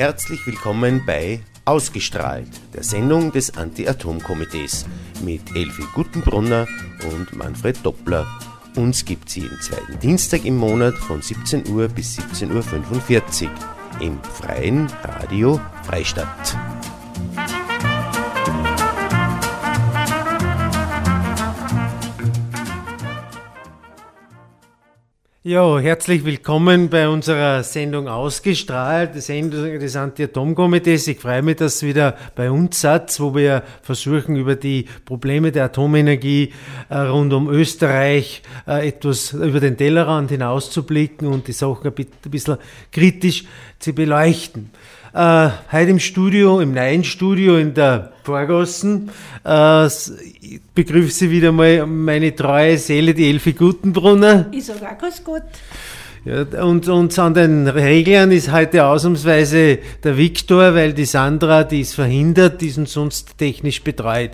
Herzlich willkommen bei Ausgestrahlt, der Sendung des Anti-Atom-Komitees mit Elfi Guttenbrunner und Manfred Doppler. Uns gibt sie jeden zweiten Dienstag im Monat von 17 Uhr bis 17.45 Uhr im freien Radio Freistadt. Ja, herzlich willkommen bei unserer Sendung Ausgestrahlt, der Sendung des Anti-Atom-Komitees. Ich freue mich, dass wieder bei uns seid, wo wir versuchen, über die Probleme der Atomenergie äh, rund um Österreich äh, etwas über den Tellerrand hinauszublicken und die Sachen ein bisschen kritisch zu beleuchten. Äh, heute im Studio, im neuen Studio in der Vorgossen, äh, begrüße Sie wieder mal meine treue Seele, die Elfi Gutenbrunner. Ich sage auch ganz gut. Ja, und, und an den Reglern ist heute ausnahmsweise der Viktor, weil die Sandra, die ist verhindert, die ist sonst technisch betreut.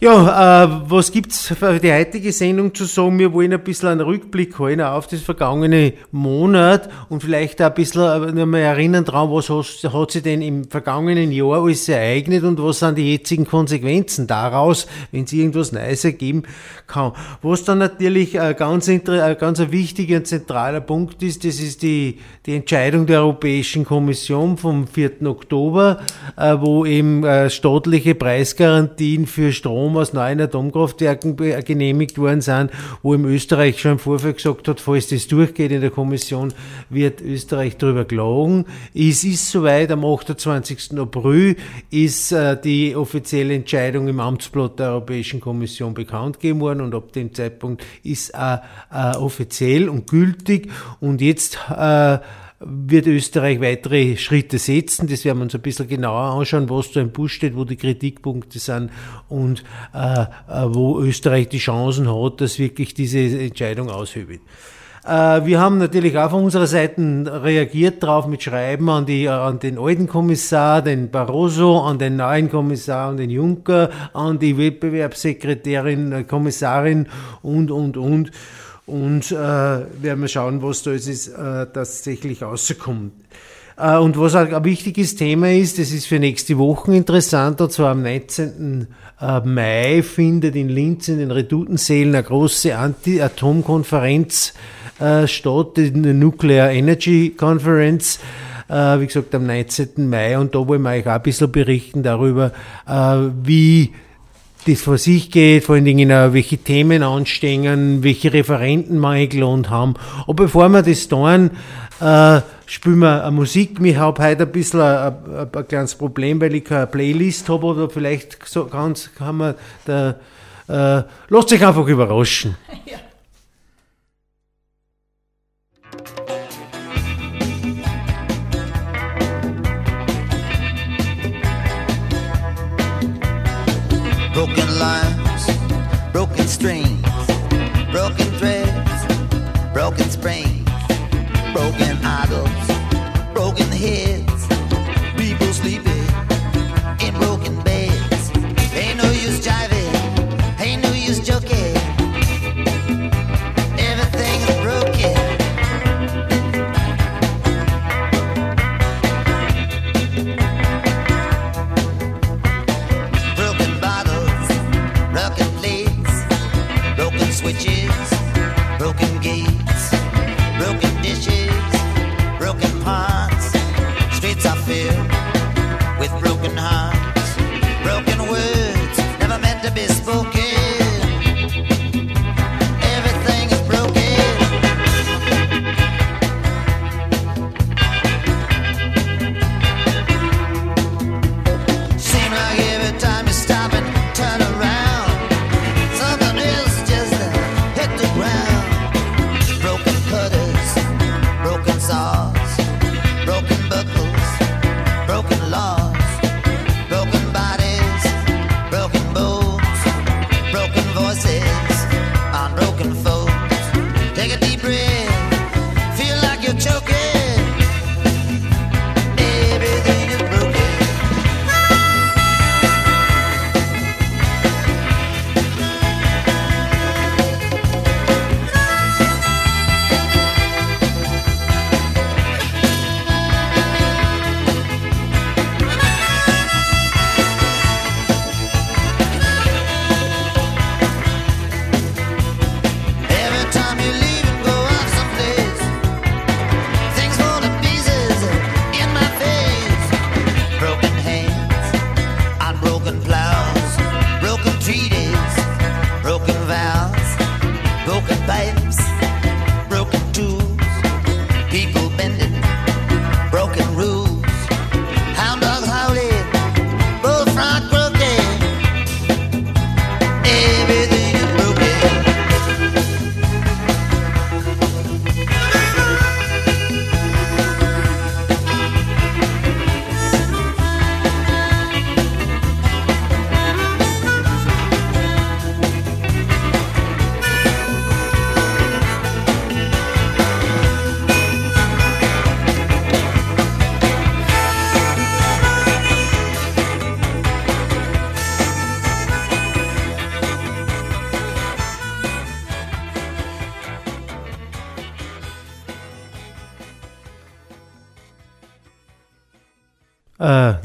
Ja, äh, was gibt's für die heutige Sendung zu sagen? Wir wollen ein bisschen einen Rückblick holen auf das vergangene Monat und vielleicht auch ein bisschen äh, mal erinnern daran, was hat, sich denn im vergangenen Jahr alles ereignet und was sind die jetzigen Konsequenzen daraus, wenn es irgendwas Neues ergeben kann. Was dann natürlich ein ganz, ein ganz wichtiger und zentraler Punkt ist, das ist die, die Entscheidung der Europäischen Kommission vom 4. Oktober, äh, wo eben äh, staatliche Preisgarantien für Strom Strom aus neuen Atomkraftwerken genehmigt worden sind, wo im Österreich schon im Vorfeld gesagt hat, falls das durchgeht in der Kommission, wird Österreich darüber klagen. Es ist soweit, am 28. April ist äh, die offizielle Entscheidung im Amtsblatt der Europäischen Kommission bekannt gegeben worden und ab dem Zeitpunkt ist äh, äh, offiziell und gültig und jetzt äh, wird Österreich weitere Schritte setzen. Das werden wir uns ein bisschen genauer anschauen, was da im Busch steht, wo die Kritikpunkte sind und äh, äh, wo Österreich die Chancen hat, dass wirklich diese Entscheidung aushebelt. Äh, wir haben natürlich auch von unserer Seite reagiert darauf mit Schreiben an, die, an den alten Kommissar, den Barroso, an den neuen Kommissar, an den Juncker, an die Wettbewerbssekretärin, äh, Kommissarin und, und, und und äh, werden wir schauen, was da ist, äh, tatsächlich rauskommt. Äh, und was ein wichtiges Thema ist, das ist für nächste Woche interessant, und zwar am 19. Äh, Mai findet in Linz in den Redutensälen eine große Anti-Atom-Konferenz äh, statt, die Nuclear Energy Conference äh, wie gesagt, am 19. Mai. Und da wollen wir euch auch ein bisschen berichten darüber, wie das vor sich geht, vor allen Dingen welche Themen anstehen, welche Referenten wir eingeladen haben. Aber bevor wir das tun, äh, spielen wir eine Musik. Ich habe heute ein bisschen ein, ein, ein, kleines Problem, weil ich keine Playlist habe oder vielleicht so ganz kann man da, äh, lasst euch einfach überraschen. Ja. Broken strings, broken threads, broken springs, broken idols, broken heart.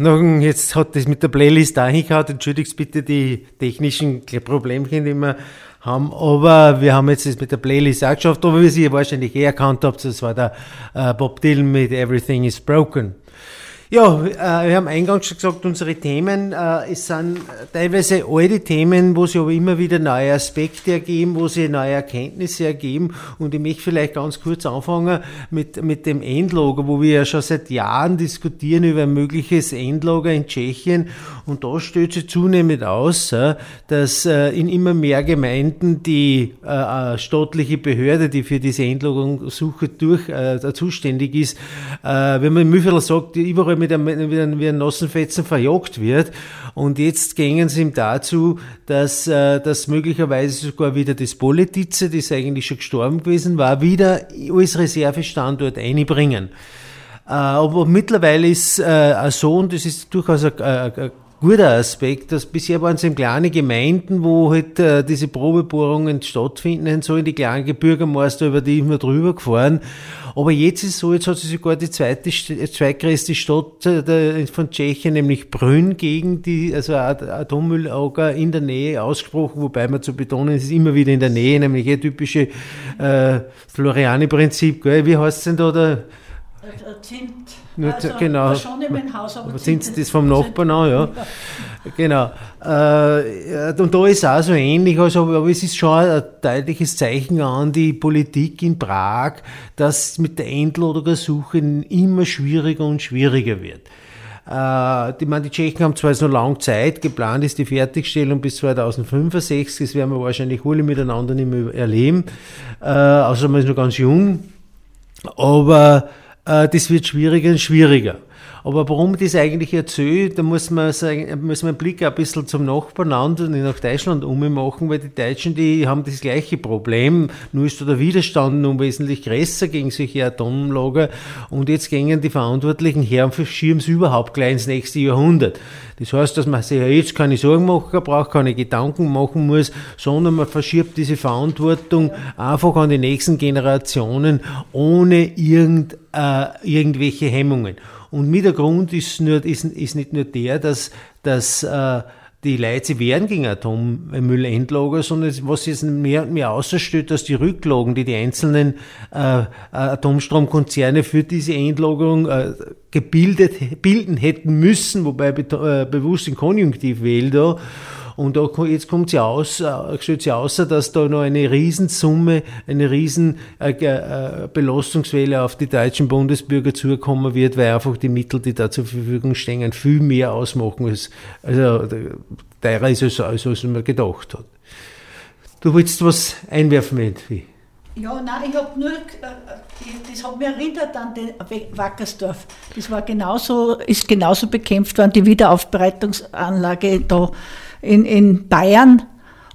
Noch, jetzt hat das mit der Playlist eingehauen. Entschuldigt bitte die technischen Problemchen, die wir haben. Aber wir haben jetzt das mit der Playlist auch geschafft. Aber wie ihr wahrscheinlich eh erkannt habt, das war der äh, Bob Dylan mit Everything is Broken. Ja, äh, wir haben eingangs schon gesagt, unsere Themen, äh, es sind teilweise alte Themen, wo sich aber immer wieder neue Aspekte ergeben, wo sich neue Erkenntnisse ergeben. Und ich möchte vielleicht ganz kurz anfangen mit, mit dem Endlager, wo wir ja schon seit Jahren diskutieren über ein mögliches Endlager in Tschechien. Und da stellt sich zunehmend aus, äh, dass äh, in immer mehr Gemeinden die äh, staatliche Behörde, die für diese Endlagersuche durch, äh, zuständig ist, wenn man in Müffel sagt, überall mit einem, mit einem, wie ein Nossenfetzen verjagt wird. Und jetzt gingen sie ihm dazu, dass, äh, dass möglicherweise sogar wieder das Politize, das eigentlich schon gestorben gewesen war, wieder als Reservestandort einbringen. Äh, aber mittlerweile ist äh, so, und das ist durchaus ein, ein guter Aspekt, dass bisher waren es eben kleine Gemeinden, wo halt äh, diese Probebohrungen stattfinden sollen, die kleinen Bürgermeister, über die immer drüber gefahren. Aber jetzt ist so, jetzt hat sich sogar die zweite, zweitgrößte Stadt äh, von Tschechien, nämlich Brünn, gegen die, also Atommüllager in der Nähe ausgesprochen, wobei man zu betonen, es ist immer wieder in der Nähe, nämlich ein typische äh, Floriani-Prinzip. Wie heißt es denn da? Der, Zint. Also, genau. Schon in mein Haus, aber sind Sie das vom Nachbarn an, ja. genau. Äh, und da ist es auch so ähnlich, also, aber es ist schon ein deutliches Zeichen an die Politik in Prag, dass mit der Endlagersuche immer schwieriger und schwieriger wird. Äh, die, meine, die Tschechen haben zwar jetzt noch lange Zeit, geplant ist die Fertigstellung bis 2065, das werden wir wahrscheinlich alle miteinander nicht mehr erleben, äh, außer man ist noch ganz jung, aber das wird schwieriger und schwieriger. Aber warum das eigentlich erzähle, da muss man, muss man einen Blick ein bisschen zum Nachbarland und nach Deutschland ummachen, weil die Deutschen, die haben das gleiche Problem, nur ist da der Widerstand nun wesentlich größer gegen solche Atomlager und jetzt gingen die Verantwortlichen her und verschieben es überhaupt gleich ins nächste Jahrhundert. Das heißt, dass man sich ja jetzt keine Sorgen machen braucht, keine Gedanken machen muss, sondern man verschiebt diese Verantwortung einfach an die nächsten Generationen ohne irgend, äh, irgendwelche Hemmungen. Und mit der Grund ist, nur, ist, ist nicht nur der, dass, dass äh, die Leute sie wehren gegen Atommüllendlager, sondern was jetzt mehr und mehr außerstellt, dass die Rücklagen, die die einzelnen äh, Atomstromkonzerne für diese Endlagerung äh, gebildet, bilden hätten müssen, wobei äh, bewusst in Konjunktiv wählt und jetzt kommt sie aus, äh, stellt sie außer, dass da noch eine Riesensumme, eine riesen äh, äh, auf die deutschen Bundesbürger zukommen wird, weil einfach die Mittel, die da zur Verfügung stehen, viel mehr ausmachen, als, also teurer ist als, als, als man gedacht hat. Du willst was einwerfen, Edwi? Ja, nein, ich habe nur, das hat mich erinnert an den Wackersdorf. Das war genauso, ist genauso bekämpft worden, die Wiederaufbereitungsanlage da in, in Bayern.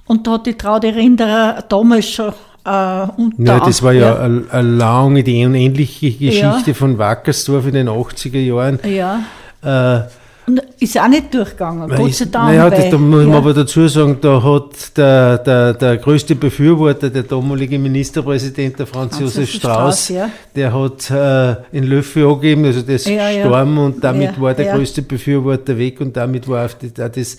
Und da hat die Traude Rinderer damals schon äh, unter ja, das war ja, ja. Eine, eine lange, die unendliche Geschichte ja. von Wackersdorf in den 80er Jahren. Ja. Äh, ist auch nicht durchgegangen, Gott sei Dank. Naja, das, da muss man aber dazu sagen, da hat der, der, der größte Befürworter, der damalige Ministerpräsident, der Franz, Franz Josef Strauß, Strauß ja. der hat äh, in Löffel angegeben, also ist ja, gestorben und damit war der größte Befürworter weg und damit war auch das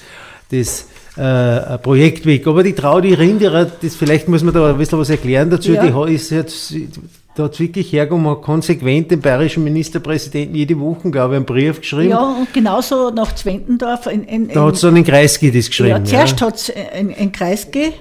das äh, Projekt weg. Aber die Traudi Rinderer, das, vielleicht muss man da ein bisschen was erklären dazu, ja. die ist jetzt, da hat es wirklich hergekommen, konsequent den bayerischen Ministerpräsidenten jede Woche, glaube ich, einen Brief geschrieben. Ja, und genauso nach Zwentendorf. In, in, da hat es dann in Kreisky das geschrieben. Ja, zuerst ja. hat es in, in Kreisky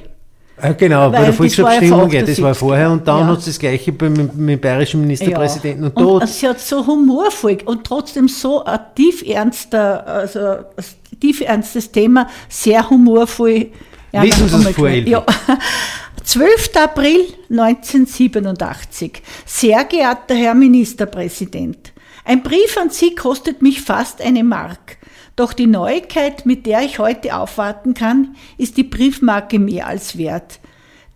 genau, bei der Volksabstimmung, ja, das war vorher und dann ja. hat es das Gleiche beim, mit dem bayerischen Ministerpräsidenten. Ja. Und, und sie hat so humorvoll und trotzdem so ein tief ernster, also ein tief ernstes Thema, sehr humorvoll. Ja, Wissen Sie es vor, ja. 12. April 1987. Sehr geehrter Herr Ministerpräsident, ein Brief an Sie kostet mich fast eine Mark. Doch die Neuigkeit, mit der ich heute aufwarten kann, ist die Briefmarke mehr als wert.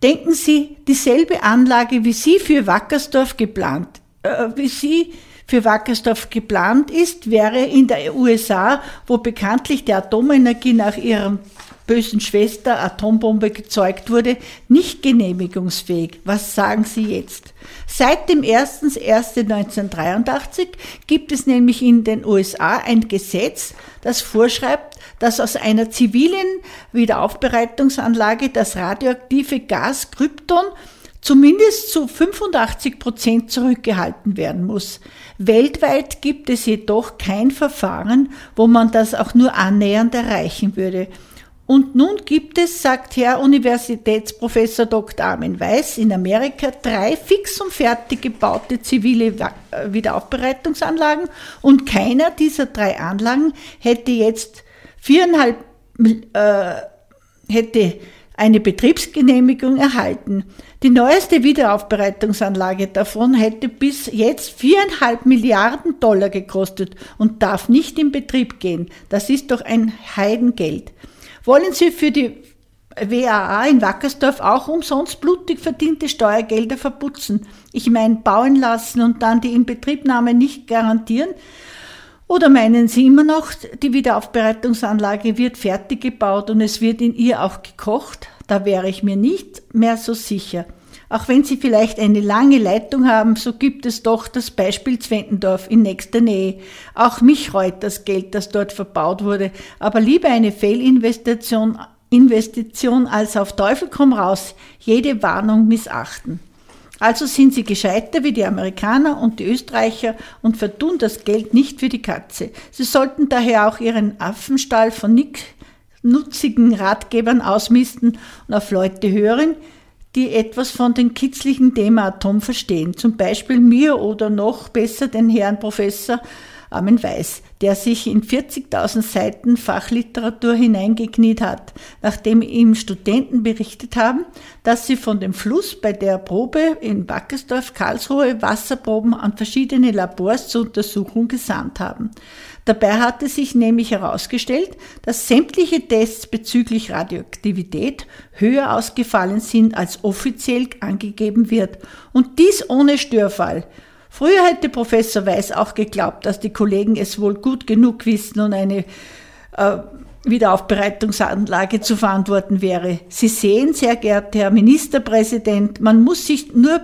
Denken Sie, dieselbe Anlage, wie sie für Wackersdorf geplant, äh, wie sie für Wackersdorf geplant ist, wäre in der USA, wo bekanntlich die Atomenergie nach ihrem bösen Schwester Atombombe gezeugt wurde, nicht genehmigungsfähig. Was sagen Sie jetzt? Seit dem 01.01.1983 gibt es nämlich in den USA ein Gesetz, das vorschreibt, dass aus einer zivilen Wiederaufbereitungsanlage das radioaktive Gas Krypton zumindest zu 85 Prozent zurückgehalten werden muss. Weltweit gibt es jedoch kein Verfahren, wo man das auch nur annähernd erreichen würde. Und nun gibt es, sagt Herr Universitätsprofessor Dr. Armin Weiß, in Amerika drei fix und fertig gebaute zivile äh, Wiederaufbereitungsanlagen und keiner dieser drei Anlagen hätte jetzt viereinhalb, äh, hätte eine Betriebsgenehmigung erhalten. Die neueste Wiederaufbereitungsanlage davon hätte bis jetzt viereinhalb Milliarden Dollar gekostet und darf nicht in Betrieb gehen. Das ist doch ein Heidengeld. Wollen Sie für die WAA in Wackersdorf auch umsonst blutig verdiente Steuergelder verputzen? Ich meine, bauen lassen und dann die Inbetriebnahme nicht garantieren? Oder meinen Sie immer noch, die Wiederaufbereitungsanlage wird fertig gebaut und es wird in ihr auch gekocht? Da wäre ich mir nicht mehr so sicher. Auch wenn Sie vielleicht eine lange Leitung haben, so gibt es doch das Beispiel Zwentendorf in nächster Nähe. Auch mich reut das Geld, das dort verbaut wurde, aber lieber eine Fehlinvestition Investition als auf Teufel komm raus jede Warnung missachten. Also sind sie gescheiter wie die Amerikaner und die Österreicher und vertun das Geld nicht für die Katze. Sie sollten daher auch ihren Affenstall von nutzigen Ratgebern ausmisten und auf Leute hören, die etwas von dem kitzlichen Thema Atom verstehen. Zum Beispiel mir oder noch besser den Herrn Professor Armin Weiß, der sich in 40.000 Seiten Fachliteratur hineingekniet hat, nachdem ihm Studenten berichtet haben, dass sie von dem Fluss bei der Probe in Wackersdorf Karlsruhe Wasserproben an verschiedene Labors zur Untersuchung gesandt haben. Dabei hatte sich nämlich herausgestellt, dass sämtliche Tests bezüglich Radioaktivität höher ausgefallen sind, als offiziell angegeben wird. Und dies ohne Störfall. Früher hätte Professor Weiß auch geglaubt, dass die Kollegen es wohl gut genug wissen und eine äh, Wiederaufbereitungsanlage zu verantworten wäre. Sie sehen, sehr geehrter Herr Ministerpräsident, man muss sich nur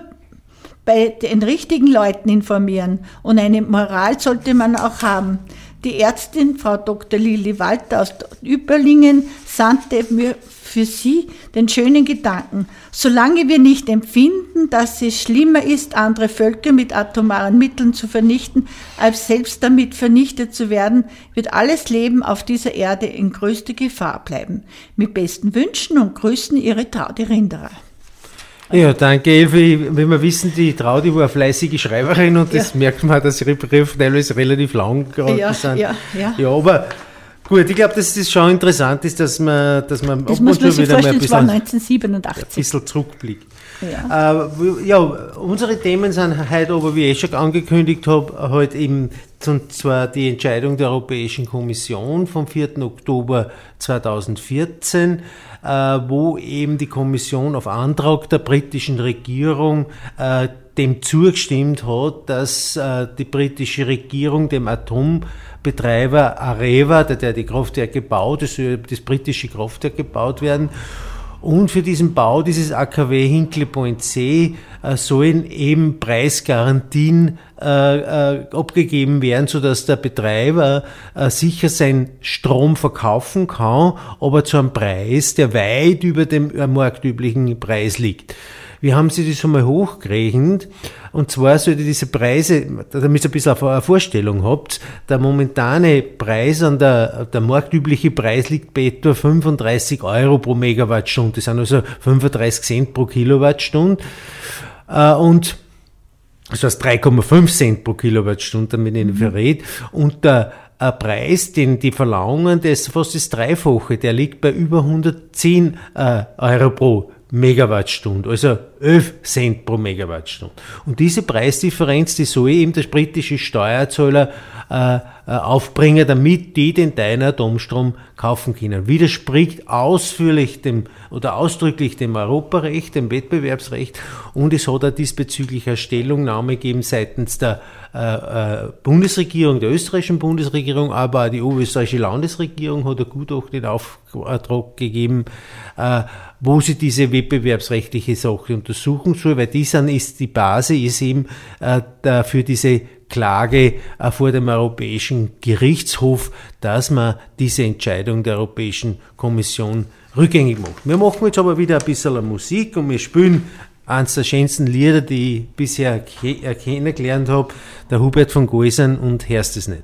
bei den richtigen Leuten informieren und eine Moral sollte man auch haben. Die Ärztin, Frau Dr. Lili Walter aus Überlingen, sandte mir für Sie den schönen Gedanken, solange wir nicht empfinden, dass es schlimmer ist, andere Völker mit atomaren Mitteln zu vernichten, als selbst damit vernichtet zu werden, wird alles Leben auf dieser Erde in größter Gefahr bleiben. Mit besten Wünschen und Grüßen Ihre Traudi Rinderer. Ja, danke Elfi. Wie wir wissen, die Traudi war eine fleißige Schreiberin und das ja. merkt man, dass ihre Briefe teilweise relativ lang geraten ja, sind. Ja, ja. ja, aber Gut, ich glaube, dass das schon interessant ist, dass man, dass man das muss man sich wieder mal ein bisschen, 1987. ein bisschen zurückblickt. Ja. Äh, ja, unsere Themen sind heute aber, wie ich schon angekündigt habe, halt eben und zwar die Entscheidung der Europäischen Kommission vom 4. Oktober 2014, äh, wo eben die Kommission auf Antrag der britischen Regierung äh, dem zugestimmt hat, dass äh, die britische Regierung dem Atombetreiber Areva, der, der die Kraftwerke baut, das, das britische Kraftwerk gebaut werden, und für diesen Bau dieses AKW Hinkley Point C äh, sollen eben Preisgarantien äh, äh, abgegeben werden, sodass der Betreiber äh, sicher seinen Strom verkaufen kann, aber zu einem Preis, der weit über dem marktüblichen Preis liegt. Wir haben sie das einmal hochgerechnet. Und zwar sollte diese Preise, damit ihr ein bisschen eine Vorstellung habt, der momentane Preis an der, der marktübliche Preis liegt bei etwa 35 Euro pro Megawattstunde. Das sind also 35 Cent pro Kilowattstunde. Äh, und das heißt 3,5 Cent pro Kilowattstunde, damit ich Ihnen mhm. verrät. Und der ein Preis, den die verlangen, der ist fast das Dreifache. Der liegt bei über 110 äh, Euro pro Megawattstunde. Also 11 Cent pro Megawattstunde. Und diese Preisdifferenz, die soll eben der britische Steuerzahler äh, äh, aufbringen, damit die den deinen Atomstrom kaufen können. Widerspricht ausführlich dem oder ausdrücklich dem Europarecht, dem Wettbewerbsrecht und es hat auch diesbezüglich eine Stellungnahme gegeben seitens der äh, äh, Bundesregierung, der österreichischen Bundesregierung, aber auch die österreichische Landesregierung hat ein Gutachten Auftrag gegeben, äh, wo sie diese wettbewerbsrechtliche Sache untersuchen soll, weil die sind, ist die Basis ist eben äh, für diese Klage äh, vor dem Europäischen Gerichtshof, dass man diese Entscheidung der Europäischen Kommission rückgängig macht. Wir machen jetzt aber wieder ein bisschen Musik und wir spielen eines der schönsten Lieder, die ich bisher kennengelernt habe, der Hubert von Geusern und Hörst es nicht.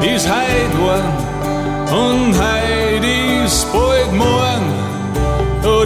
He's is one, en hij is morgen. Oh,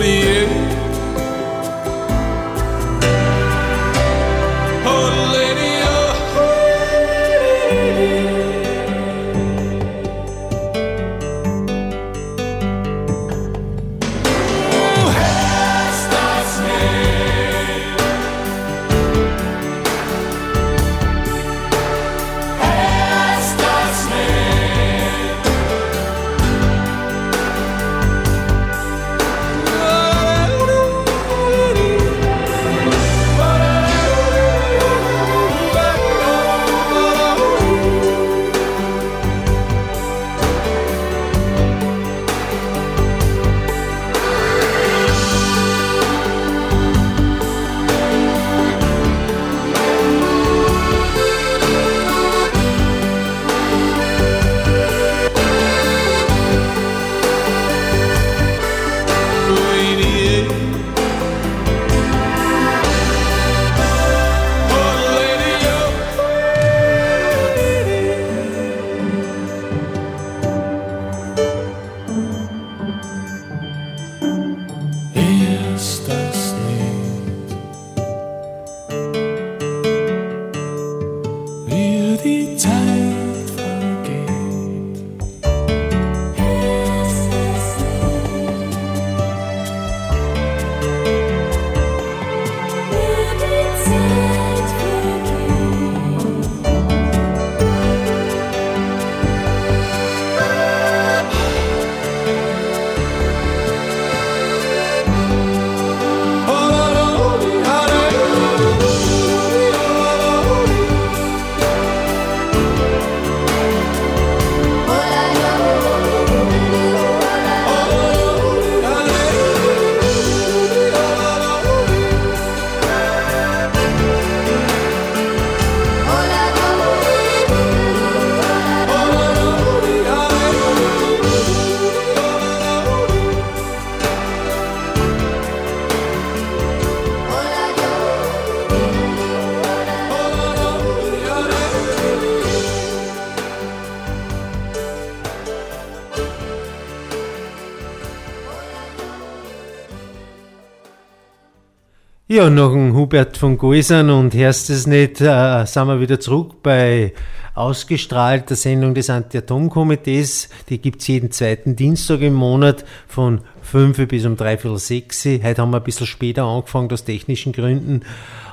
Ja, nach dem Hubert von Goisern und Herst es nicht, äh, sind wir wieder zurück bei ausgestrahlter Sendung des Anti-Atom-Komitees. Die gibt's jeden zweiten Dienstag im Monat von 5 bis um dreiviertel sechs. Heute haben wir ein bisschen später angefangen aus technischen Gründen.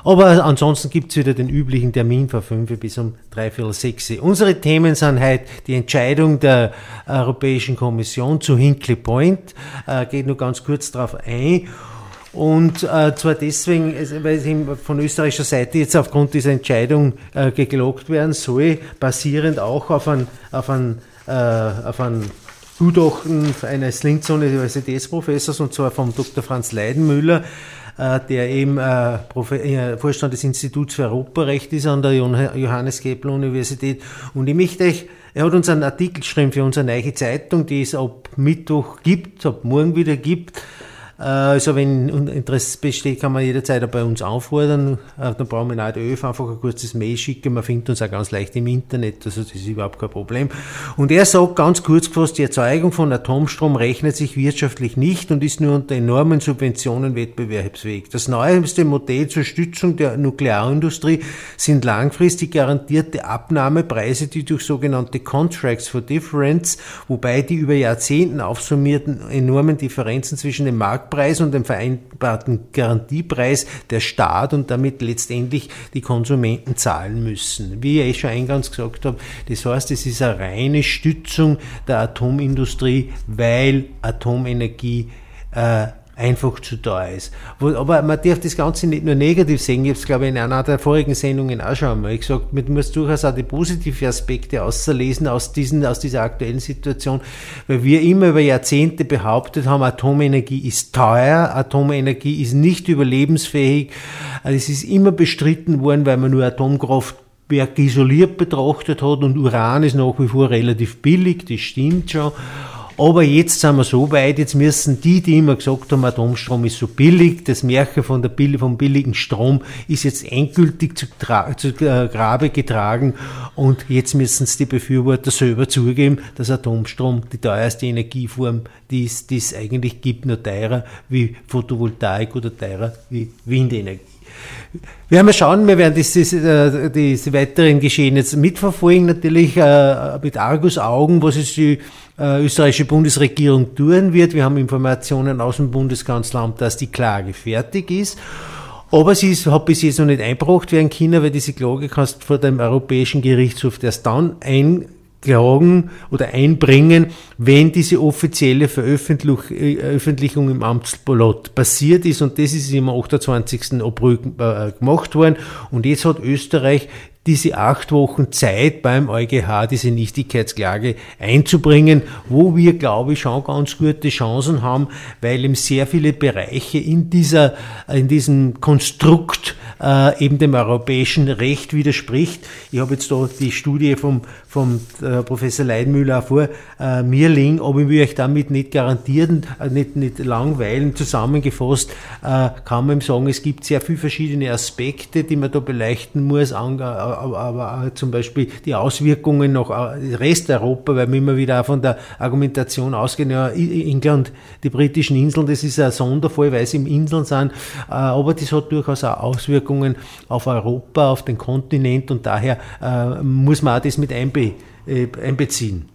Aber ansonsten gibt's wieder den üblichen Termin von 5 bis um dreiviertel sechs. Unsere Themen sind heute die Entscheidung der Europäischen Kommission zu Hinkley Point. Äh, geht nur ganz kurz darauf ein. Und äh, zwar deswegen, weil es von österreichischer Seite jetzt aufgrund dieser Entscheidung äh, geglockt werden soll, basierend auch auf ein, auf ein, äh, auf ein Gutachten eines Linzer Universitätsprofessors, und zwar vom Dr. Franz Leidenmüller, äh, der eben äh, äh, Vorstand des Instituts für Europarecht ist an der Johannes Kepler Universität. Und ich möchte euch er hat uns einen Artikel geschrieben für unsere neue Zeitung, die es ab Mittwoch gibt, ab morgen wieder gibt, also wenn Interesse besteht, kann man jederzeit auch bei uns auffordern. Äh, dann brauchen wir nicht ÖF einfach ein kurzes Mail schicken. Man findet uns auch ganz leicht im Internet, also das ist überhaupt kein Problem. Und er sagt ganz kurz gefasst, die Erzeugung von Atomstrom rechnet sich wirtschaftlich nicht und ist nur unter enormen Subventionen wettbewerbsfähig. Das neueste Modell zur Stützung der Nuklearindustrie sind langfristig garantierte Abnahmepreise, die durch sogenannte Contracts for Difference, wobei die über Jahrzehnten aufsummierten enormen Differenzen zwischen dem Markt Marktpreis und dem vereinbarten Garantiepreis der Staat und damit letztendlich die Konsumenten zahlen müssen. Wie ich schon eingangs gesagt habe, das heißt, es ist eine reine Stützung der Atomindustrie, weil Atomenergie äh, einfach zu da ist. Aber man darf das Ganze nicht nur negativ sehen. Ich habe es, glaube ich, in einer der vorigen Sendungen auch schon einmal gesagt, man muss durchaus auch die positiven Aspekte auslesen aus, diesen, aus dieser aktuellen Situation, weil wir immer über Jahrzehnte behauptet haben, Atomenergie ist teuer, Atomenergie ist nicht überlebensfähig. Es ist immer bestritten worden, weil man nur Atomkraftwerk isoliert betrachtet hat und Uran ist nach wie vor relativ billig, das stimmt schon. Aber jetzt sind wir so weit, jetzt müssen die, die immer gesagt haben, Atomstrom ist so billig, das Märchen von der Bill vom billigen Strom ist jetzt endgültig zu, zu äh, Grabe getragen und jetzt müssen es die Befürworter selber zugeben, dass Atomstrom die teuerste Energieform, die es, die es eigentlich gibt, nur teurer wie Photovoltaik oder teurer wie Windenergie. Wir werden mal schauen, wir werden diese, diese, diese weiteren Geschehen jetzt mitverfolgen, natürlich äh, mit Argus-Augen, was ist die äh, österreichische Bundesregierung tun wird. Wir haben Informationen aus dem Bundeskanzleramt, dass die Klage fertig ist. Aber sie ist, hat bis jetzt noch nicht eingebracht werden können, weil diese Klage kannst vor dem Europäischen Gerichtshof erst dann einklagen oder einbringen, wenn diese offizielle Veröffentlichung im Amtsblatt passiert ist. Und das ist im 28. April äh, gemacht worden. Und jetzt hat Österreich diese acht Wochen Zeit beim EuGH diese Nichtigkeitsklage einzubringen, wo wir, glaube ich, schon ganz gute Chancen haben, weil eben sehr viele Bereiche in dieser, in diesem Konstrukt äh, eben dem europäischen Recht widerspricht. Ich habe jetzt da die Studie vom, vom äh, Professor Leidmüller vor äh, mir liegen, aber ich will euch damit nicht garantieren, äh, nicht, nicht langweilen. Zusammengefasst äh, kann man sagen, es gibt sehr viele verschiedene Aspekte, die man da beleuchten muss, aber zum Beispiel die Auswirkungen nach äh, Resteuropa, weil wir immer wieder auch von der Argumentation ausgehen, ja, England, die britischen Inseln, das ist ein Sonderfall, weil sie im Inseln sind, äh, aber das hat durchaus auch Auswirkungen auf Europa, auf den Kontinent und daher äh, muss man auch das mit einbeziehen.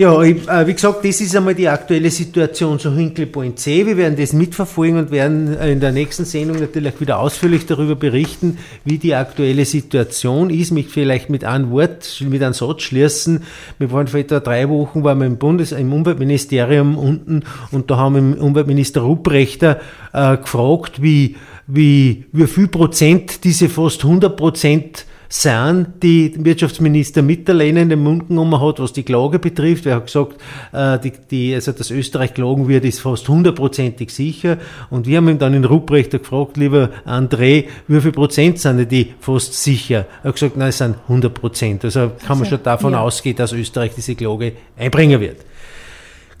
Ja, ich, äh, wie gesagt, das ist einmal die aktuelle Situation zu Hinkley Point C. Wir werden das mitverfolgen und werden äh, in der nächsten Sendung natürlich wieder ausführlich darüber berichten, wie die aktuelle Situation ist. Mich vielleicht mit einem Wort, mit einem Satz schließen. Wir waren vor etwa drei Wochen, waren wir im Bundes-, im Umweltministerium unten und da haben wir Umweltminister Rupprechter äh, gefragt, wie, wie, wie viel Prozent diese fast 100 Prozent sind die Wirtschaftsminister Mitterlehnen den Mund genommen hat, was die Klage betrifft. Er hat gesagt, äh, die, die, also dass Österreich klagen wird, ist fast hundertprozentig sicher. Und wir haben ihn dann in Ruprechter gefragt, lieber André, wie viel Prozent sind die fast sicher? Er hat gesagt, nein, es sind 100 Prozent. Also kann man also, schon davon ja. ausgehen, dass Österreich diese Klage einbringen wird.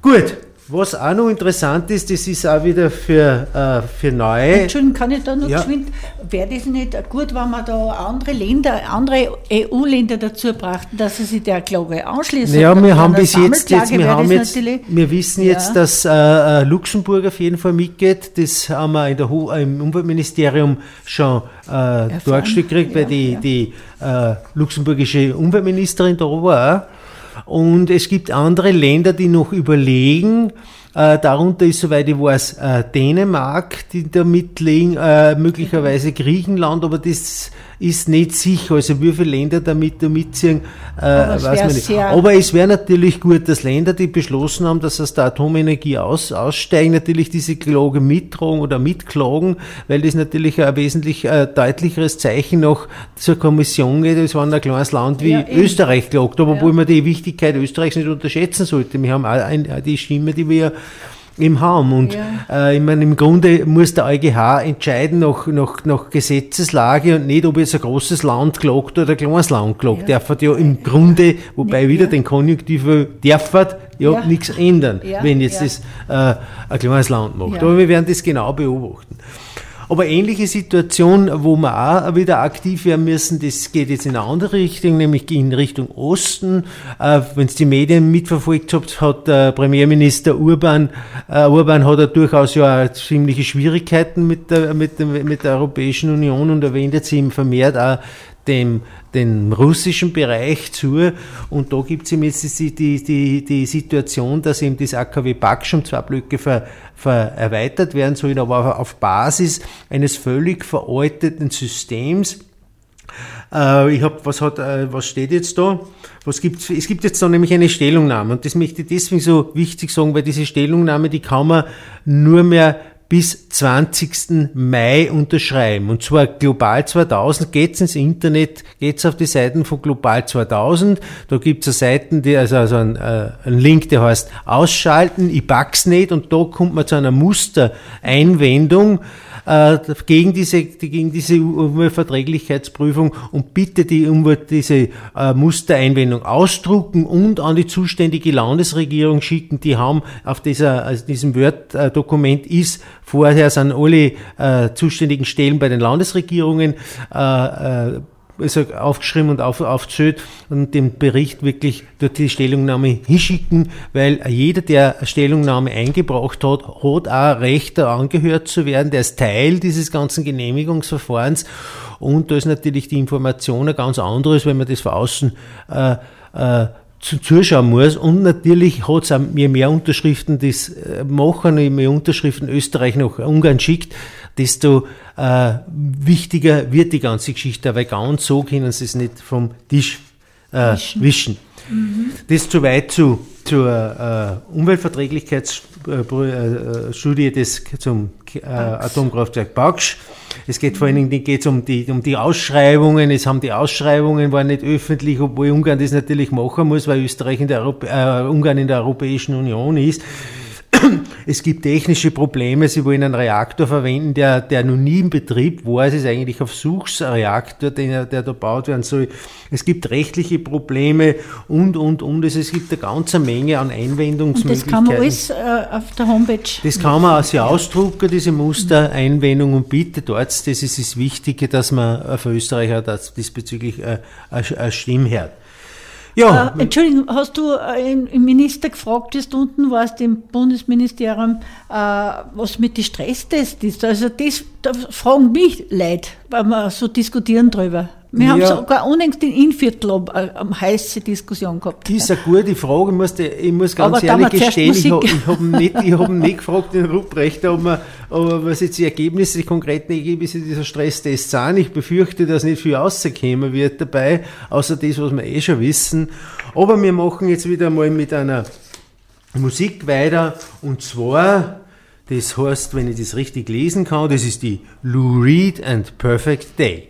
Gut, Was auch noch interessant ist, das ist auch wieder für, äh, für neue. Entschuldigung, kann ich da noch ja. geschwind, wäre das nicht gut, wenn man da andere Länder, andere EU-Länder dazu brachten, dass sie sich der Klage anschließen? Ja, wir haben bis jetzt, jetzt wir, haben jetzt wir wissen ja. jetzt, dass äh, äh, Luxemburg auf jeden Fall mitgeht. Das haben wir in der, im Umweltministerium schon äh, dargestellt gekriegt, weil die, die äh, luxemburgische Umweltministerin da war. Und es gibt andere Länder, die noch überlegen, äh, darunter ist, soweit ich weiß, äh, Dänemark, die da mitlegen, äh, möglicherweise Griechenland, aber das ist nicht sicher. Also wie viele Länder damit da mitziehen, äh, weiß man nicht. Aber es wäre natürlich gut, dass Länder, die beschlossen haben, dass aus der Atomenergie aus, aussteigen, natürlich diese Klage mittragen oder mitklagen, weil das natürlich ein wesentlich äh, deutlicheres Zeichen noch zur Kommission geht, als wenn ein kleines Land wie ja, Österreich klagt. Aber ja. wo man die Wichtigkeit Österreichs nicht unterschätzen sollte. Wir haben auch ein, die Stimme, die wir im Haum. Und ja. äh, ich meine, im Grunde muss der EuGH entscheiden nach, nach, nach Gesetzeslage und nicht, ob jetzt ein großes Land klagt oder ein kleines Land klagt. Ja. Darf ja im Grunde, wobei wieder den Konjunktiv darf ja, ja. nichts ändern, wenn jetzt das äh, ein kleines Land macht. Aber wir werden das genau beobachten. Aber ähnliche Situation, wo wir auch wieder aktiv werden müssen, das geht jetzt in eine andere Richtung, nämlich in Richtung Osten. Äh, Wenn es die Medien mitverfolgt habt, hat der Premierminister Urban, äh, Urban hat er durchaus ja ziemliche Schwierigkeiten mit der, mit, der, mit der Europäischen Union und er wendet sich ihm vermehrt auch dem, dem russischen Bereich zu. Und da gibt es jetzt die, die, die, Situation, dass eben das AKW Pax um zwei Blöcke ver, ver erweitert werden sollen, aber auf Basis eines völlig veralteten Systems. Äh, ich habe, was hat, äh, was steht jetzt da? Was gibt's? Es gibt jetzt da nämlich eine Stellungnahme und das möchte ich deswegen so wichtig sagen, weil diese Stellungnahme, die kann man nur mehr bis 20. Mai unterschreiben. Und zwar Global 2000 geht's ins Internet, geht's auf die Seiten von Global 2000. Da gibt's eine Seiten, die, also, also ein, äh, ein Link, der heißt Ausschalten, ich pack's nicht und da kommt man zu einer Mustereinwendung äh, gegen diese, gegen diese Umweltverträglichkeitsprüfung und bitte die Umwelt, diese äh, Mustereinwendung ausdrucken und an die zuständige Landesregierung schicken. Die haben auf dieser, also diesem Word-Dokument ist vorher sind alle äh, zuständigen Stellen bei den Landesregierungen äh, äh, also aufgeschrieben und auf, aufgezählt und den Bericht wirklich dort die Stellungnahme hinschicken, weil jeder, der eine Stellungnahme eingebracht hat, hat auch Recht, da angehört zu werden. Der ist Teil dieses ganzen Genehmigungsverfahrens und da ist natürlich die Information ein ganz anderes, wenn man das von außen äh, äh, zu zuschauen muss. Und natürlich hat es je mehr Unterschriften das äh, machen, je mehr Unterschriften Österreich nach Ungarn schickt, desto äh, wichtiger wird die ganze Geschichte. Aber ganz so können sie es nicht vom Tisch äh, wischen. wischen. Mhm. Das zu weit zu, zur äh, Umweltverträglichkeitsstudie äh, des, zum äh, Atomkraftwerk Baksch. Es geht vor allen Dingen geht's um, die, um die Ausschreibungen. Es haben die Ausschreibungen waren nicht öffentlich, obwohl Ungarn das natürlich machen muss, weil Österreich in der Europä äh, Ungarn in der Europäischen Union ist. Es gibt technische Probleme. Sie wollen einen Reaktor verwenden, der, der noch nie im Betrieb war. Es ist eigentlich ein Versuchsreaktor, der, der da baut werden soll. Es gibt rechtliche Probleme und, und, und. Es gibt eine ganze Menge an Einwendungsmöglichkeiten. Und das kann man alles äh, auf der Homepage. Das kann man auch ausdrucken, diese Mustereinwendung. Und bitte dort, das ist das Wichtige, dass man für Österreicher diesbezüglich äh, eine Stimme hört. Ja. Äh, Entschuldigung, hast du äh, Minister gefragt, du unten warst im Bundesministerium, äh, was mit den Stresstests ist? Also das, da fragen mich Leute, weil wir so diskutieren drüber. Wir ja. haben sogar unlängst in Innviertel eine äh, heiße Diskussion gehabt. Das ist eine gute Frage. Ich muss, ich muss ganz Aber ehrlich gestehen, ich habe hab nicht, hab nicht gefragt, den Ruprecht, ob man, ob was jetzt die Ergebnisse, die konkreten Ergebnisse dieser Stresstests sind. Ich befürchte, dass nicht viel rauskommen wird dabei, außer das, was wir eh schon wissen. Aber wir machen jetzt wieder mal mit einer Musik weiter und zwar das heißt, wenn ich das richtig lesen kann, das ist die Lou Reed and Perfect Day.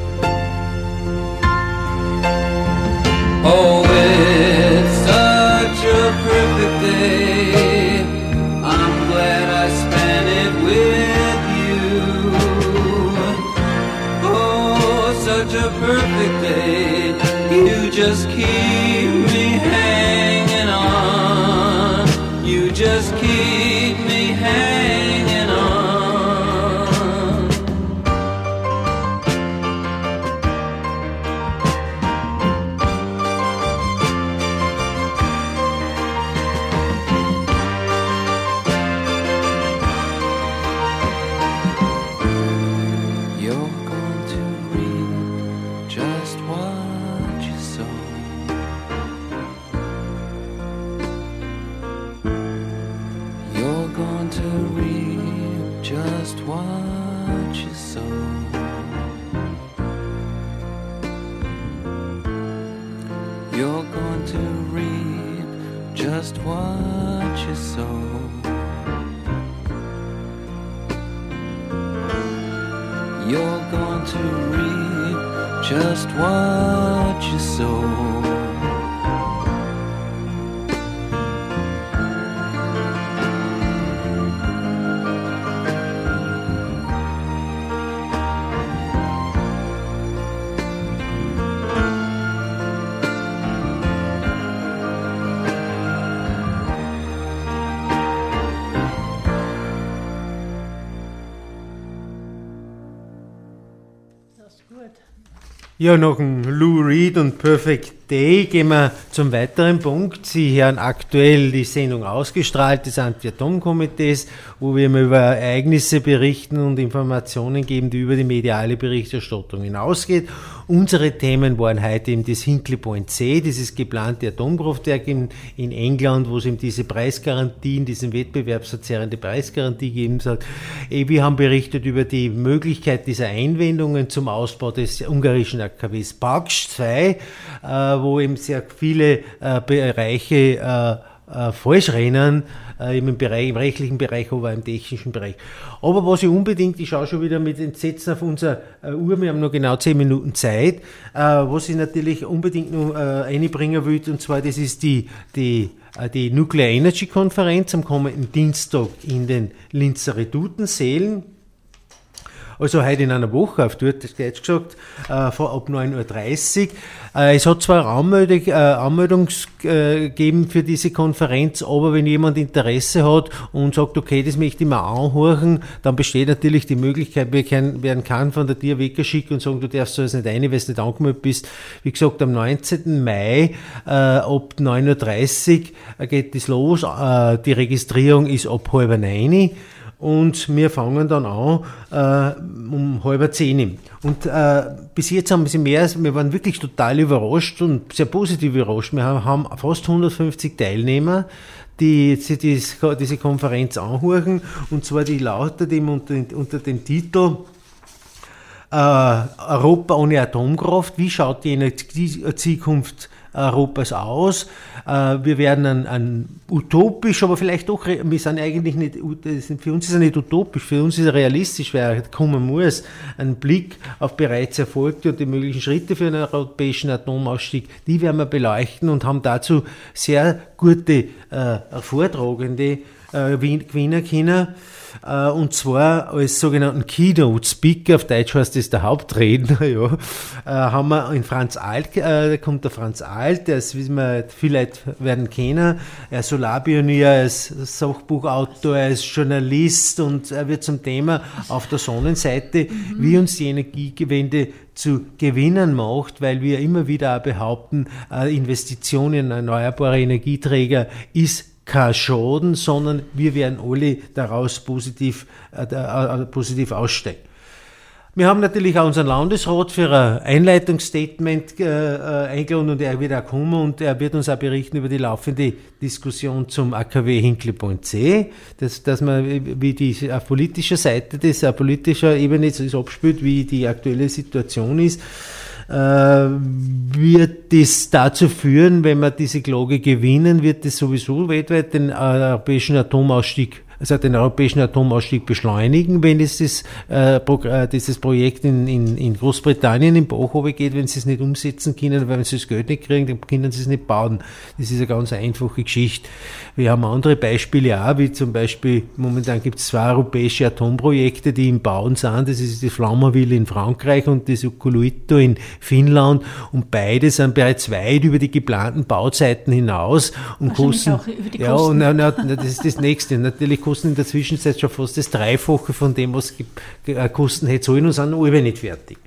Just keep You're going to reap just what you sow. Ja, nach dem Lou Reed und Perfect Day gehen wir zum weiteren Punkt. Sie hören aktuell die Sendung ausgestrahlt des Anti-Atom-Komitees, wo wir über Ereignisse berichten und Informationen geben, die über die mediale Berichterstattung hinausgeht. Unsere Themen waren heute eben das Hinkley Point C, dieses geplante Atomkraftwerk in, in England, wo es eben diese Preisgarantien, diesen wettbewerbsverzerrende Preisgarantie geben soll. Eh, Wir haben berichtet über die Möglichkeit dieser Einwendungen zum Ausbau des ungarischen AKWs Baksch 2, äh, wo eben sehr viele äh, Bereiche äh, äh, falsch rennen, äh, im, Bereich, im rechtlichen Bereich, aber im technischen Bereich. Aber was ich unbedingt, ich schaue schon wieder mit Entsetzen auf unsere äh, Uhr, wir haben noch genau 10 Minuten Zeit, äh, was ich natürlich unbedingt noch einbringen will, und zwar das ist die, die, die Nuclear Energy Konferenz am kommenden Dienstag in den Linzer Redutensälen. Also heute in einer Woche, auf Deutsch gesagt, äh, vor ab 9.30 Uhr. Äh, es hat zwar Anmeldung, äh, Anmeldung äh, gegeben für diese Konferenz, aber wenn jemand Interesse hat und sagt, okay, das möchte ich mal anhören, dann besteht natürlich die Möglichkeit, wir können, werden kann von der Tier weggeschickt und sagen, du darfst so jetzt nicht rein, weil du nicht angemeldet bist. Wie gesagt, am 19. Mai äh, ab 9.30 Uhr geht das los. Äh, die Registrierung ist ab halb neun und wir fangen dann an äh, um halb zehn. Und äh, bis jetzt haben sie mehr, wir waren wirklich total überrascht und sehr positiv überrascht. Wir haben, haben fast 150 Teilnehmer, die sich dies, diese Konferenz anhören und zwar die lautet eben unter, unter dem Titel Äh, Europa ohne Atomkraft, wie schaut die Energiezukunft Europas aus? Äh, wir werden ein, ein, utopisch, aber vielleicht doch, wir sind eigentlich nicht, für uns ist er nicht utopisch, für uns ist er realistisch, weil er kommen muss, ein Blick auf bereits erfolgte und die möglichen Schritte für einen europäischen Atomausstieg, die werden wir beleuchten und haben dazu sehr gute äh, Vortragende äh, gewinnen können. Äh, und zwar als sogenannten Keynote Speaker, auf Deutsch heißt das der Hauptredner, ja, äh, haben wir in Franz Alt, äh, da kommt der Franz Alt, der ist, wie wir vielleicht werden kennen, er ist Solarpionier, er ist Sachbuchautor, er ist Journalist und er wird zum Thema auf der Sonnenseite, mhm. wie uns die Energiewende zu gewinnen macht, weil wir immer wieder behaupten, Investitionen in erneuerbare Energieträger ist kein Schaden, sondern wir werden alle daraus positiv, äh, äh, positiv aussteigen. Wir haben natürlich auch unseren Landesrat für ein Einleitungsstatement äh, äh eingeladen und er wird auch kommen und er wird uns auch berichten über die laufende Diskussion zum AKW Hinkley C, dass, dass man wie die auf politischer Seite das, auf politischer Ebene das abspielt, wie die aktuelle Situation ist. Äh, wird das dazu führen, wenn wir diese Klage gewinnen, wird das sowieso weltweit den europäischen Atomausstieg also den europäischen Atomausstieg beschleunigen, wenn es das, äh, äh, dieses Projekt in, in, in Großbritannien im Bach geht, wenn sie es nicht umsetzen können, weil wenn sie das Geld nicht kriegen, dann können sie es nicht bauen. Das ist eine ganz einfache Geschichte. Wir haben andere Beispiele auch, wie zum Beispiel, momentan gibt es zwei europäische Atomprojekte, die im Bauen sind. Das ist die Flamerville in Frankreich und das Ukuluito in Finnland. Und beide sind bereits weit über die geplanten Bauzeiten hinaus und kosten. ja, und na, na, das ist das nächste. Natürlich kosten in der Zwischenzeit schon fast das Dreifache von dem, was äh, kosten hätte sollen und sind alle nicht fertig.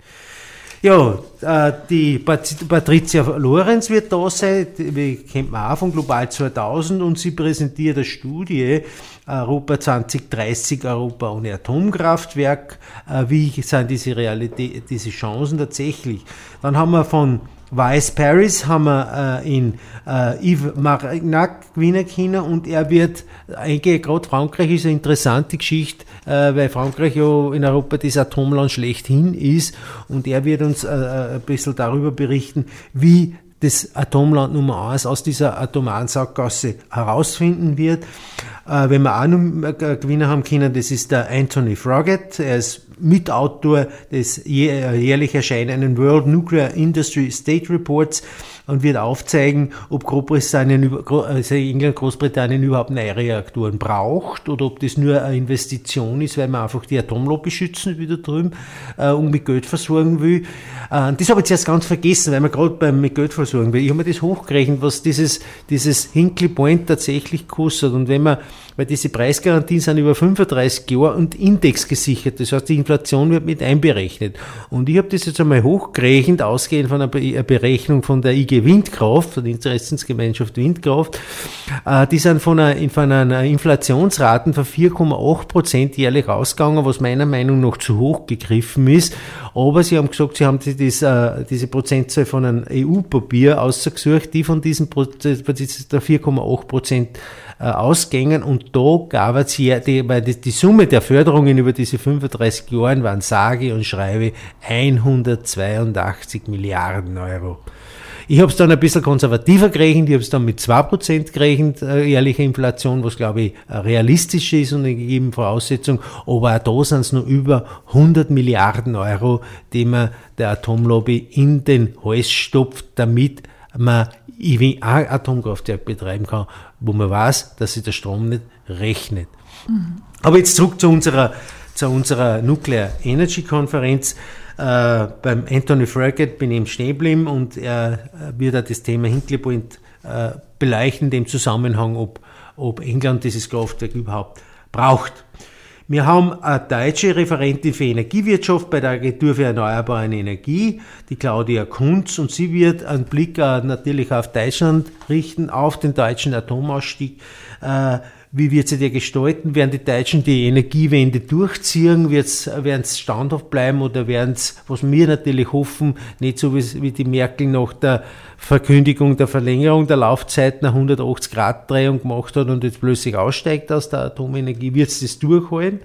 Ja, äh, die Patricia Lorenz wird da sein, die kennt man auch von Global 2000 und sie präsentiert eine Studie Europa 2030, Europa ohne Atomkraftwerk. Äh, wie sind diese Realität, diese Chancen tatsächlich? Dann haben wir von Vice Paris haben wir äh, in äh, Yves Marignac gewinnen können und er wird, eigentlich gerade Frankreich ist eine interessante Geschichte, äh, weil Frankreich ja in Europa das Atomland schlechthin ist und er wird uns äh, äh ein bisschen darüber berichten, wie das Atomland Nummer 1 aus dieser atomaren Sackgasse herausfinden wird. Äh, wenn wir auch noch äh, Gewinner haben können, das ist der Anthony Froggett. Er ist Mitautor des äh, jährlich erscheinenden World Nuclear Industry State Reports und wird aufzeigen, ob Großbritannien, also England, Großbritannien überhaupt neue Reaktoren braucht oder ob das nur eine Investition ist, weil man einfach die Atomlobby schützen wieder drüben äh, und mit Geld versorgen will. Äh, das habe ich jetzt ganz vergessen, weil man gerade mit Geld versorgen will. Ich habe mir das hochgerechnet, was dieses, dieses Hinkley Point tatsächlich kostet und wenn man weil diese Preisgarantien sind über 35 Jahre und indexgesichert. Das heißt, die Inflation wird mit einberechnet. Und ich habe das jetzt einmal hochgerechnet, ausgehend von einer Berechnung von der IG Windkraft, von der Interessensgemeinschaft Windkraft. Äh, die sind von einer, von einer Inflationsraten von 4,8 Prozent jährlich ausgegangen, was meiner Meinung nach zu hoch gegriffen ist. Aber sie haben gesagt, sie haben das, äh, diese Prozentzahl von einem EU-Papier ausgesucht, die von diesem der 4,8 Prozent äh, Ausgängen und da gab es ja, die, weil die, die Summe der Förderungen über diese 35 Jahre waren sage und schreibe 182 Milliarden Euro. Ich habe es dann ein bisschen konservativer gerechnet, ich habe es dann mit 2% gerechnet, äh, ehrliche Inflation, was glaube ich realistisch ist und eine gegebene Voraussetzung. Aber auch da sind es nur über 100 Milliarden Euro, die man der Atomlobby in den Hals stopft, damit man ein Atomkraftwerk betreiben kann, wo man weiß, dass sich der Strom nicht rechnet. Mhm. Aber jetzt zurück zu unserer, zu unserer Nuclear Energy Konferenz. Äh, beim Anthony Fröckett bin ich im Schnee geblieben und er wird auch das Thema Hinkley Point äh, beleuchten, dem Zusammenhang, ob, ob England dieses Kraftwerk überhaupt braucht. Wir haben eine deutsche Referentin für Energiewirtschaft bei der Agentur für Erneuerbare Energie, die Claudia Kunz, und sie wird einen Blick natürlich auf Deutschland richten, auf den deutschen Atomausstieg. Wie wird sie der gestalten? Werden die Deutschen die Energiewende durchziehen? Werden es standhaft bleiben oder werden es, was wir natürlich hoffen, nicht so wie, die Merkel nach der Verkündigung der Verlängerung der Laufzeit nach 180 Grad Drehung gemacht hat und jetzt plötzlich aussteigt aus der Atomenergie, wird es das durchhalten?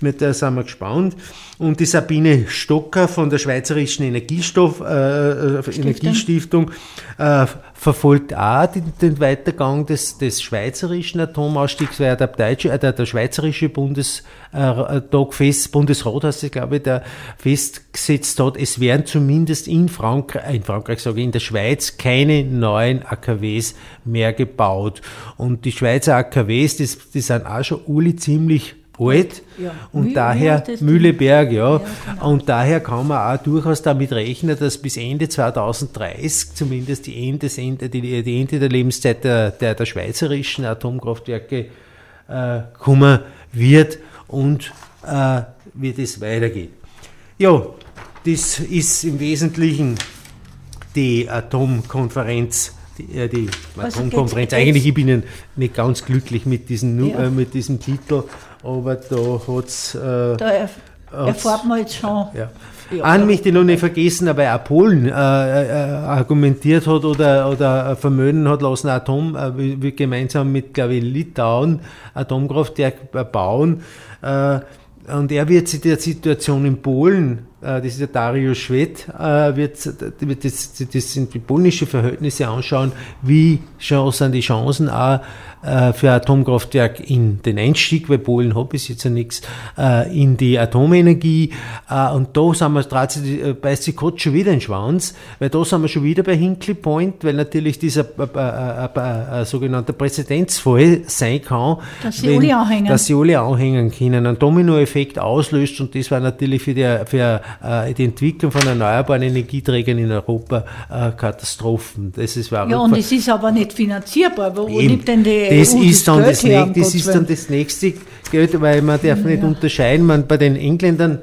Mit der sind wir gespannt. Und die Sabine Stocker von der Schweizerischen Energiestoff, äh, Energiestiftung äh, verfolgt auch den, den Weitergang des, des schweizerischen Atomausstiegs, weil der, Deutsche, äh, der, der schweizerische Bundestag fest, Bundesrat heißt es, glaube ich, der festgesetzt hat, es werden zumindest in Frankreich, in Frankreich sage ich, in der Schweiz keine neuen AKWs mehr gebaut. Und die Schweizer AKWs, das, die sind auch schon uli ziemlich alt ja. und wie, daher Mühleberg, ja. ja genau. Und daher kann man auch durchaus damit rechnen, dass bis Ende 2030 zumindest die Ende, Ende, die, die Ende der Lebenszeit der, der, der schweizerischen Atomkraftwerke äh, kommen wird und äh, wird es weitergehen. Ja, das ist im Wesentlichen die Atomkonferenz die, äh, die Atomkonferenz. Eigentlich ich bin ich nicht ganz glücklich mit, diesen, ja. äh, mit diesem Titel, aber da hat es. Äh, da erf erfahrt man jetzt schon. Ja. Ja, An mich, die noch nicht vergessen, aber auch Polen äh, äh, argumentiert hat oder, oder vermögen hat lassen, Atom, äh, wir gemeinsam mit, glaube ich, Litauen Atomkraftwerk bauen. Äh, und er wird sich der Situation in Polen äh, das ist der Darius Schwed, äh, wird, wird das, das sind die polnische Verhältnisse anschauen, wie sind die Chancen auch äh, für Atomkraftwerk in den Einstieg, weil Polen hat bis jetzt ja nichts, in die Atomenergie. Und da sind wir, beißt sich Gott schon wieder in den Schwanz, weil da sind wir schon wieder bei Hinkley Point, weil natürlich dieser äh, äh, sogenannter Präzedenzfall sein kann, dass sie, wenn, alle, anhängen. dass sie alle anhängen können, einen Dominoeffekt auslöst und das war natürlich für die, für äh, die Entwicklung von erneuerbaren Energieträgern in Europa äh, Katastrophen. Das ist Ja, und es ist aber nicht finanzierbar. Wo Eben. nimmt denn die das EU ist dann das, her, das ist dann das nächste Geld, weil man darf nicht unterscheiden. Man, bei den Engländern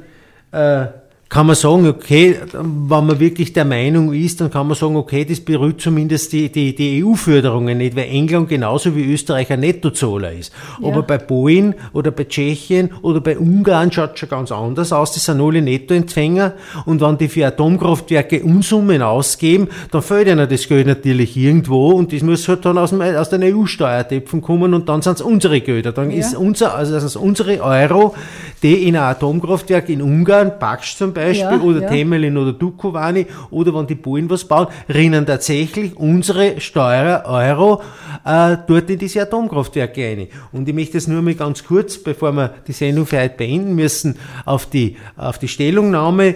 äh, kann man sagen, okay, wenn man wirklich der Meinung ist, dann kann man sagen, okay, das berührt zumindest die, die, die EU-Förderungen nicht, weil England genauso wie Österreich ein Nettozahler ist. Ja. Aber bei Polen oder bei Tschechien oder bei Ungarn schaut es schon ganz anders aus. Das sind alle Nettoempfänger. Und wenn die für Atomkraftwerke Unsummen ausgeben, dann fällt ihnen das Geld natürlich irgendwo und das muss halt dann aus, dem, aus den EU-Steuertöpfen kommen und dann sind es unsere Gelder. Dann ja. ist unser, also das ist unsere Euro, die in ein Atomkraftwerk in Ungarn, Paksch zum Beispiel, Beispiel, ja, oder ja. Temelin oder Dukovani, oder wenn die Polen was bauen, rinnen tatsächlich unsere Steuer Euro äh, dort in diese Atomkraftwerke rein. Und ich möchte es nur mal ganz kurz, bevor wir die Sendung für heute beenden müssen, auf die, auf die Stellungnahme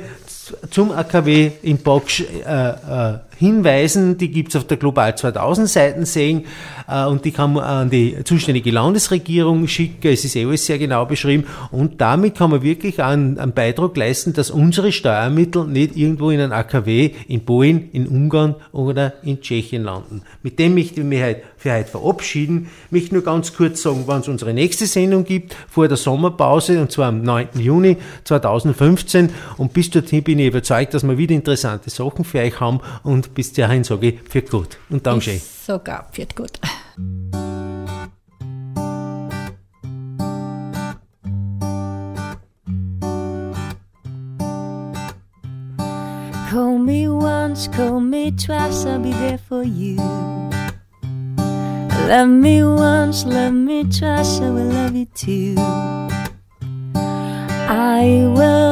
zum AKW in Box äh, äh, hinweisen. Die gibt es auf der Global 2000 Seiten sehen äh, und die kann man an die zuständige Landesregierung schicken. Es ist eh alles sehr genau beschrieben und damit kann man wirklich einen, einen Beitrag leisten, dass unsere Steuermittel nicht irgendwo in einem AKW in Polen, in Ungarn oder in Tschechien landen. Mit dem möchte ich mich heute für heute verabschieden. Ich möchte nur ganz kurz sagen, wann es unsere nächste Sendung gibt, vor der Sommerpause und zwar am 9. Juni 2015 und bis dorthin bin ich überzeugt, dass wir wieder interessante Sachen für euch haben und bis dahin sage ich, für gut und Dankeschön. Sogar, für gut. Call me once, call me twice, I'll be there for you. Love me once, love me twice, I will love you too. I will